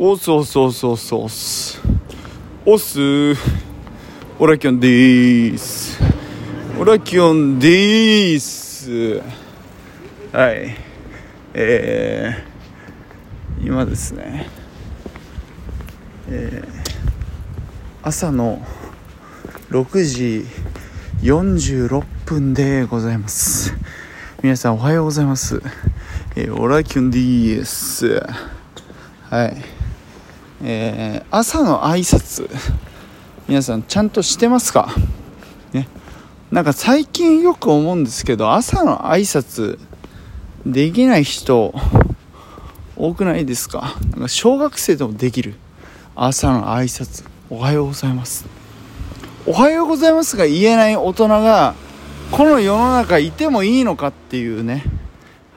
おすおすおすおすおすおすオラキョンでーすオラキョンでーすはいえー、今ですねえー、朝の6時46分でございます皆さんおはようございますえー、オラキュンでーすはいえー、朝の挨拶。皆さんちゃんとしてますか？ね。なんか最近よく思うんですけど朝の挨拶できない人多くないですか？なんか小学生でもできる。朝の挨拶。おはようございます。おはようございますが言えない大人がこの世の中いてもいいのかっていうね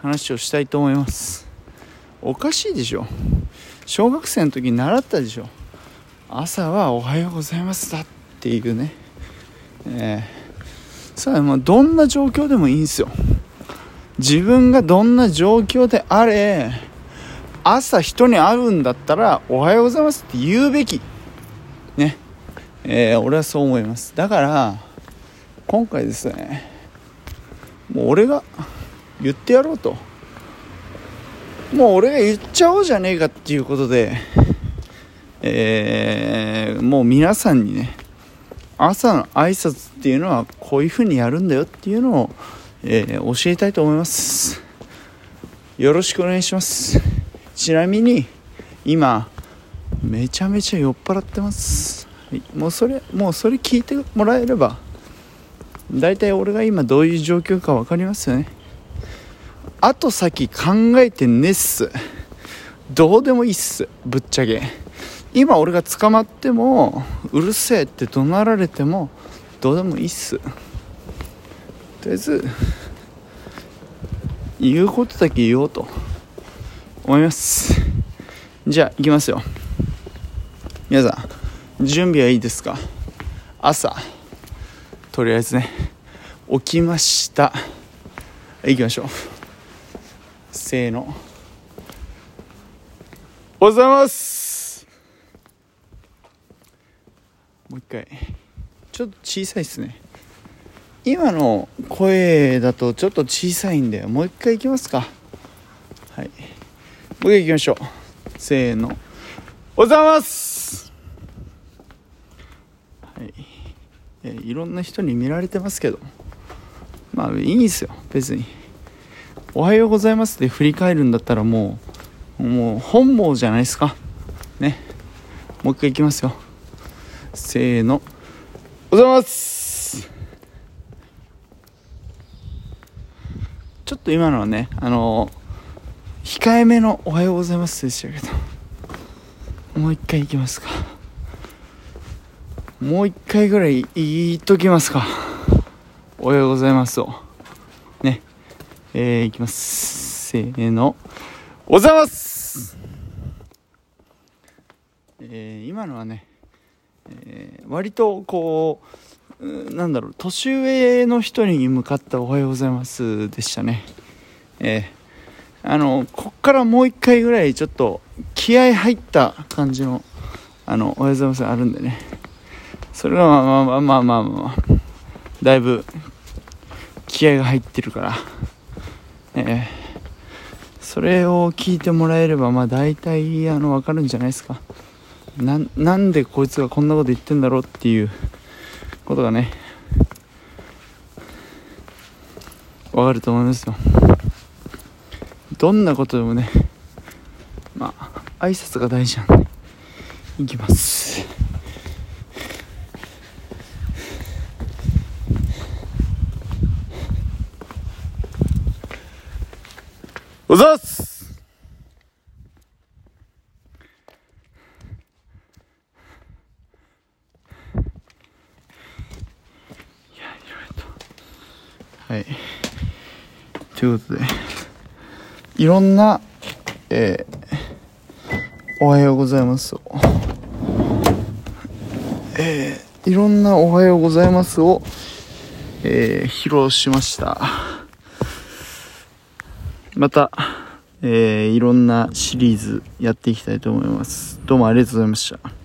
話をしたいと思います。おかしいでしょ。小学生の時に習ったでしょ。朝はおはようございますだっていうね。えー、さあもうどんな状況でもいいんですよ。自分がどんな状況であれ朝人に会うんだったらおはようございますって言うべき。ね。えー、俺はそう思います。だから今回ですねもう俺が言ってやろうと。もう俺が言っちゃおうじゃねえかっていうことで、えー、もう皆さんにね朝の挨拶っていうのはこういう風にやるんだよっていうのを、えー、教えたいと思います。よろしくお願いします。ちなみに今めちゃめちゃ酔っ払ってます、もうそれもうそれ聞いてもらえれば大体俺が今どういう状況か分かりますよね。後先考えてねっす。どうでもいいっす。ぶっちゃけ。今俺が捕まってもうるせえって怒鳴られてもどうでもいいっす。とりあえず言うことだけ言おうと。思います。じゃあ行きますよ。皆さん準備はいいですか？朝とりあえずね起きました。行きましょう。せーの。おはようございます。もう一回。ちょっと小さいっすね。今の声だとちょっと小さいんでもう一回いきますか。はい。もう一回いきましょう。せーの。おはようございます。はい。えいろんな人に見られてますけど。まあいいんですよ。別に。おはようございますで振り返るんだったらもうもう本望じゃないですか。ね。もう一回いきますよ。せーの。おはようございます。ちょっと今のはねあの控えめのおはようございますでしたけどもう一回いきますか。もう一回ぐらい言いときますか。おはようございますを。えー、いきます。せーの。おはようございますえー、今のはね、えー、割とこう、なんだろう、年上の人に向かったおはようございますでしたね。えー、あの、こっからもう一回ぐらいちょっと気合入った感じの、あの、おはようございますあるんでね。それはまあまあまあまあまあ、まあ、だいぶ気合が入ってるから。えー、それを聞いてもらえればまあ大体あの分かるんじゃないですか。ななんでこいつがこんなこと言ってんだろうっていうことがね分かると思いますよ。どんなことでもねまあ挨拶が大事なんでいきます。おざす。はい。ということでいろんなえー、おはようございます。をえー、いろんなおはようございますを、えー、披露しました。また、えー、いろんなシリーズやっていきたいと思います。どうもありがとうございました。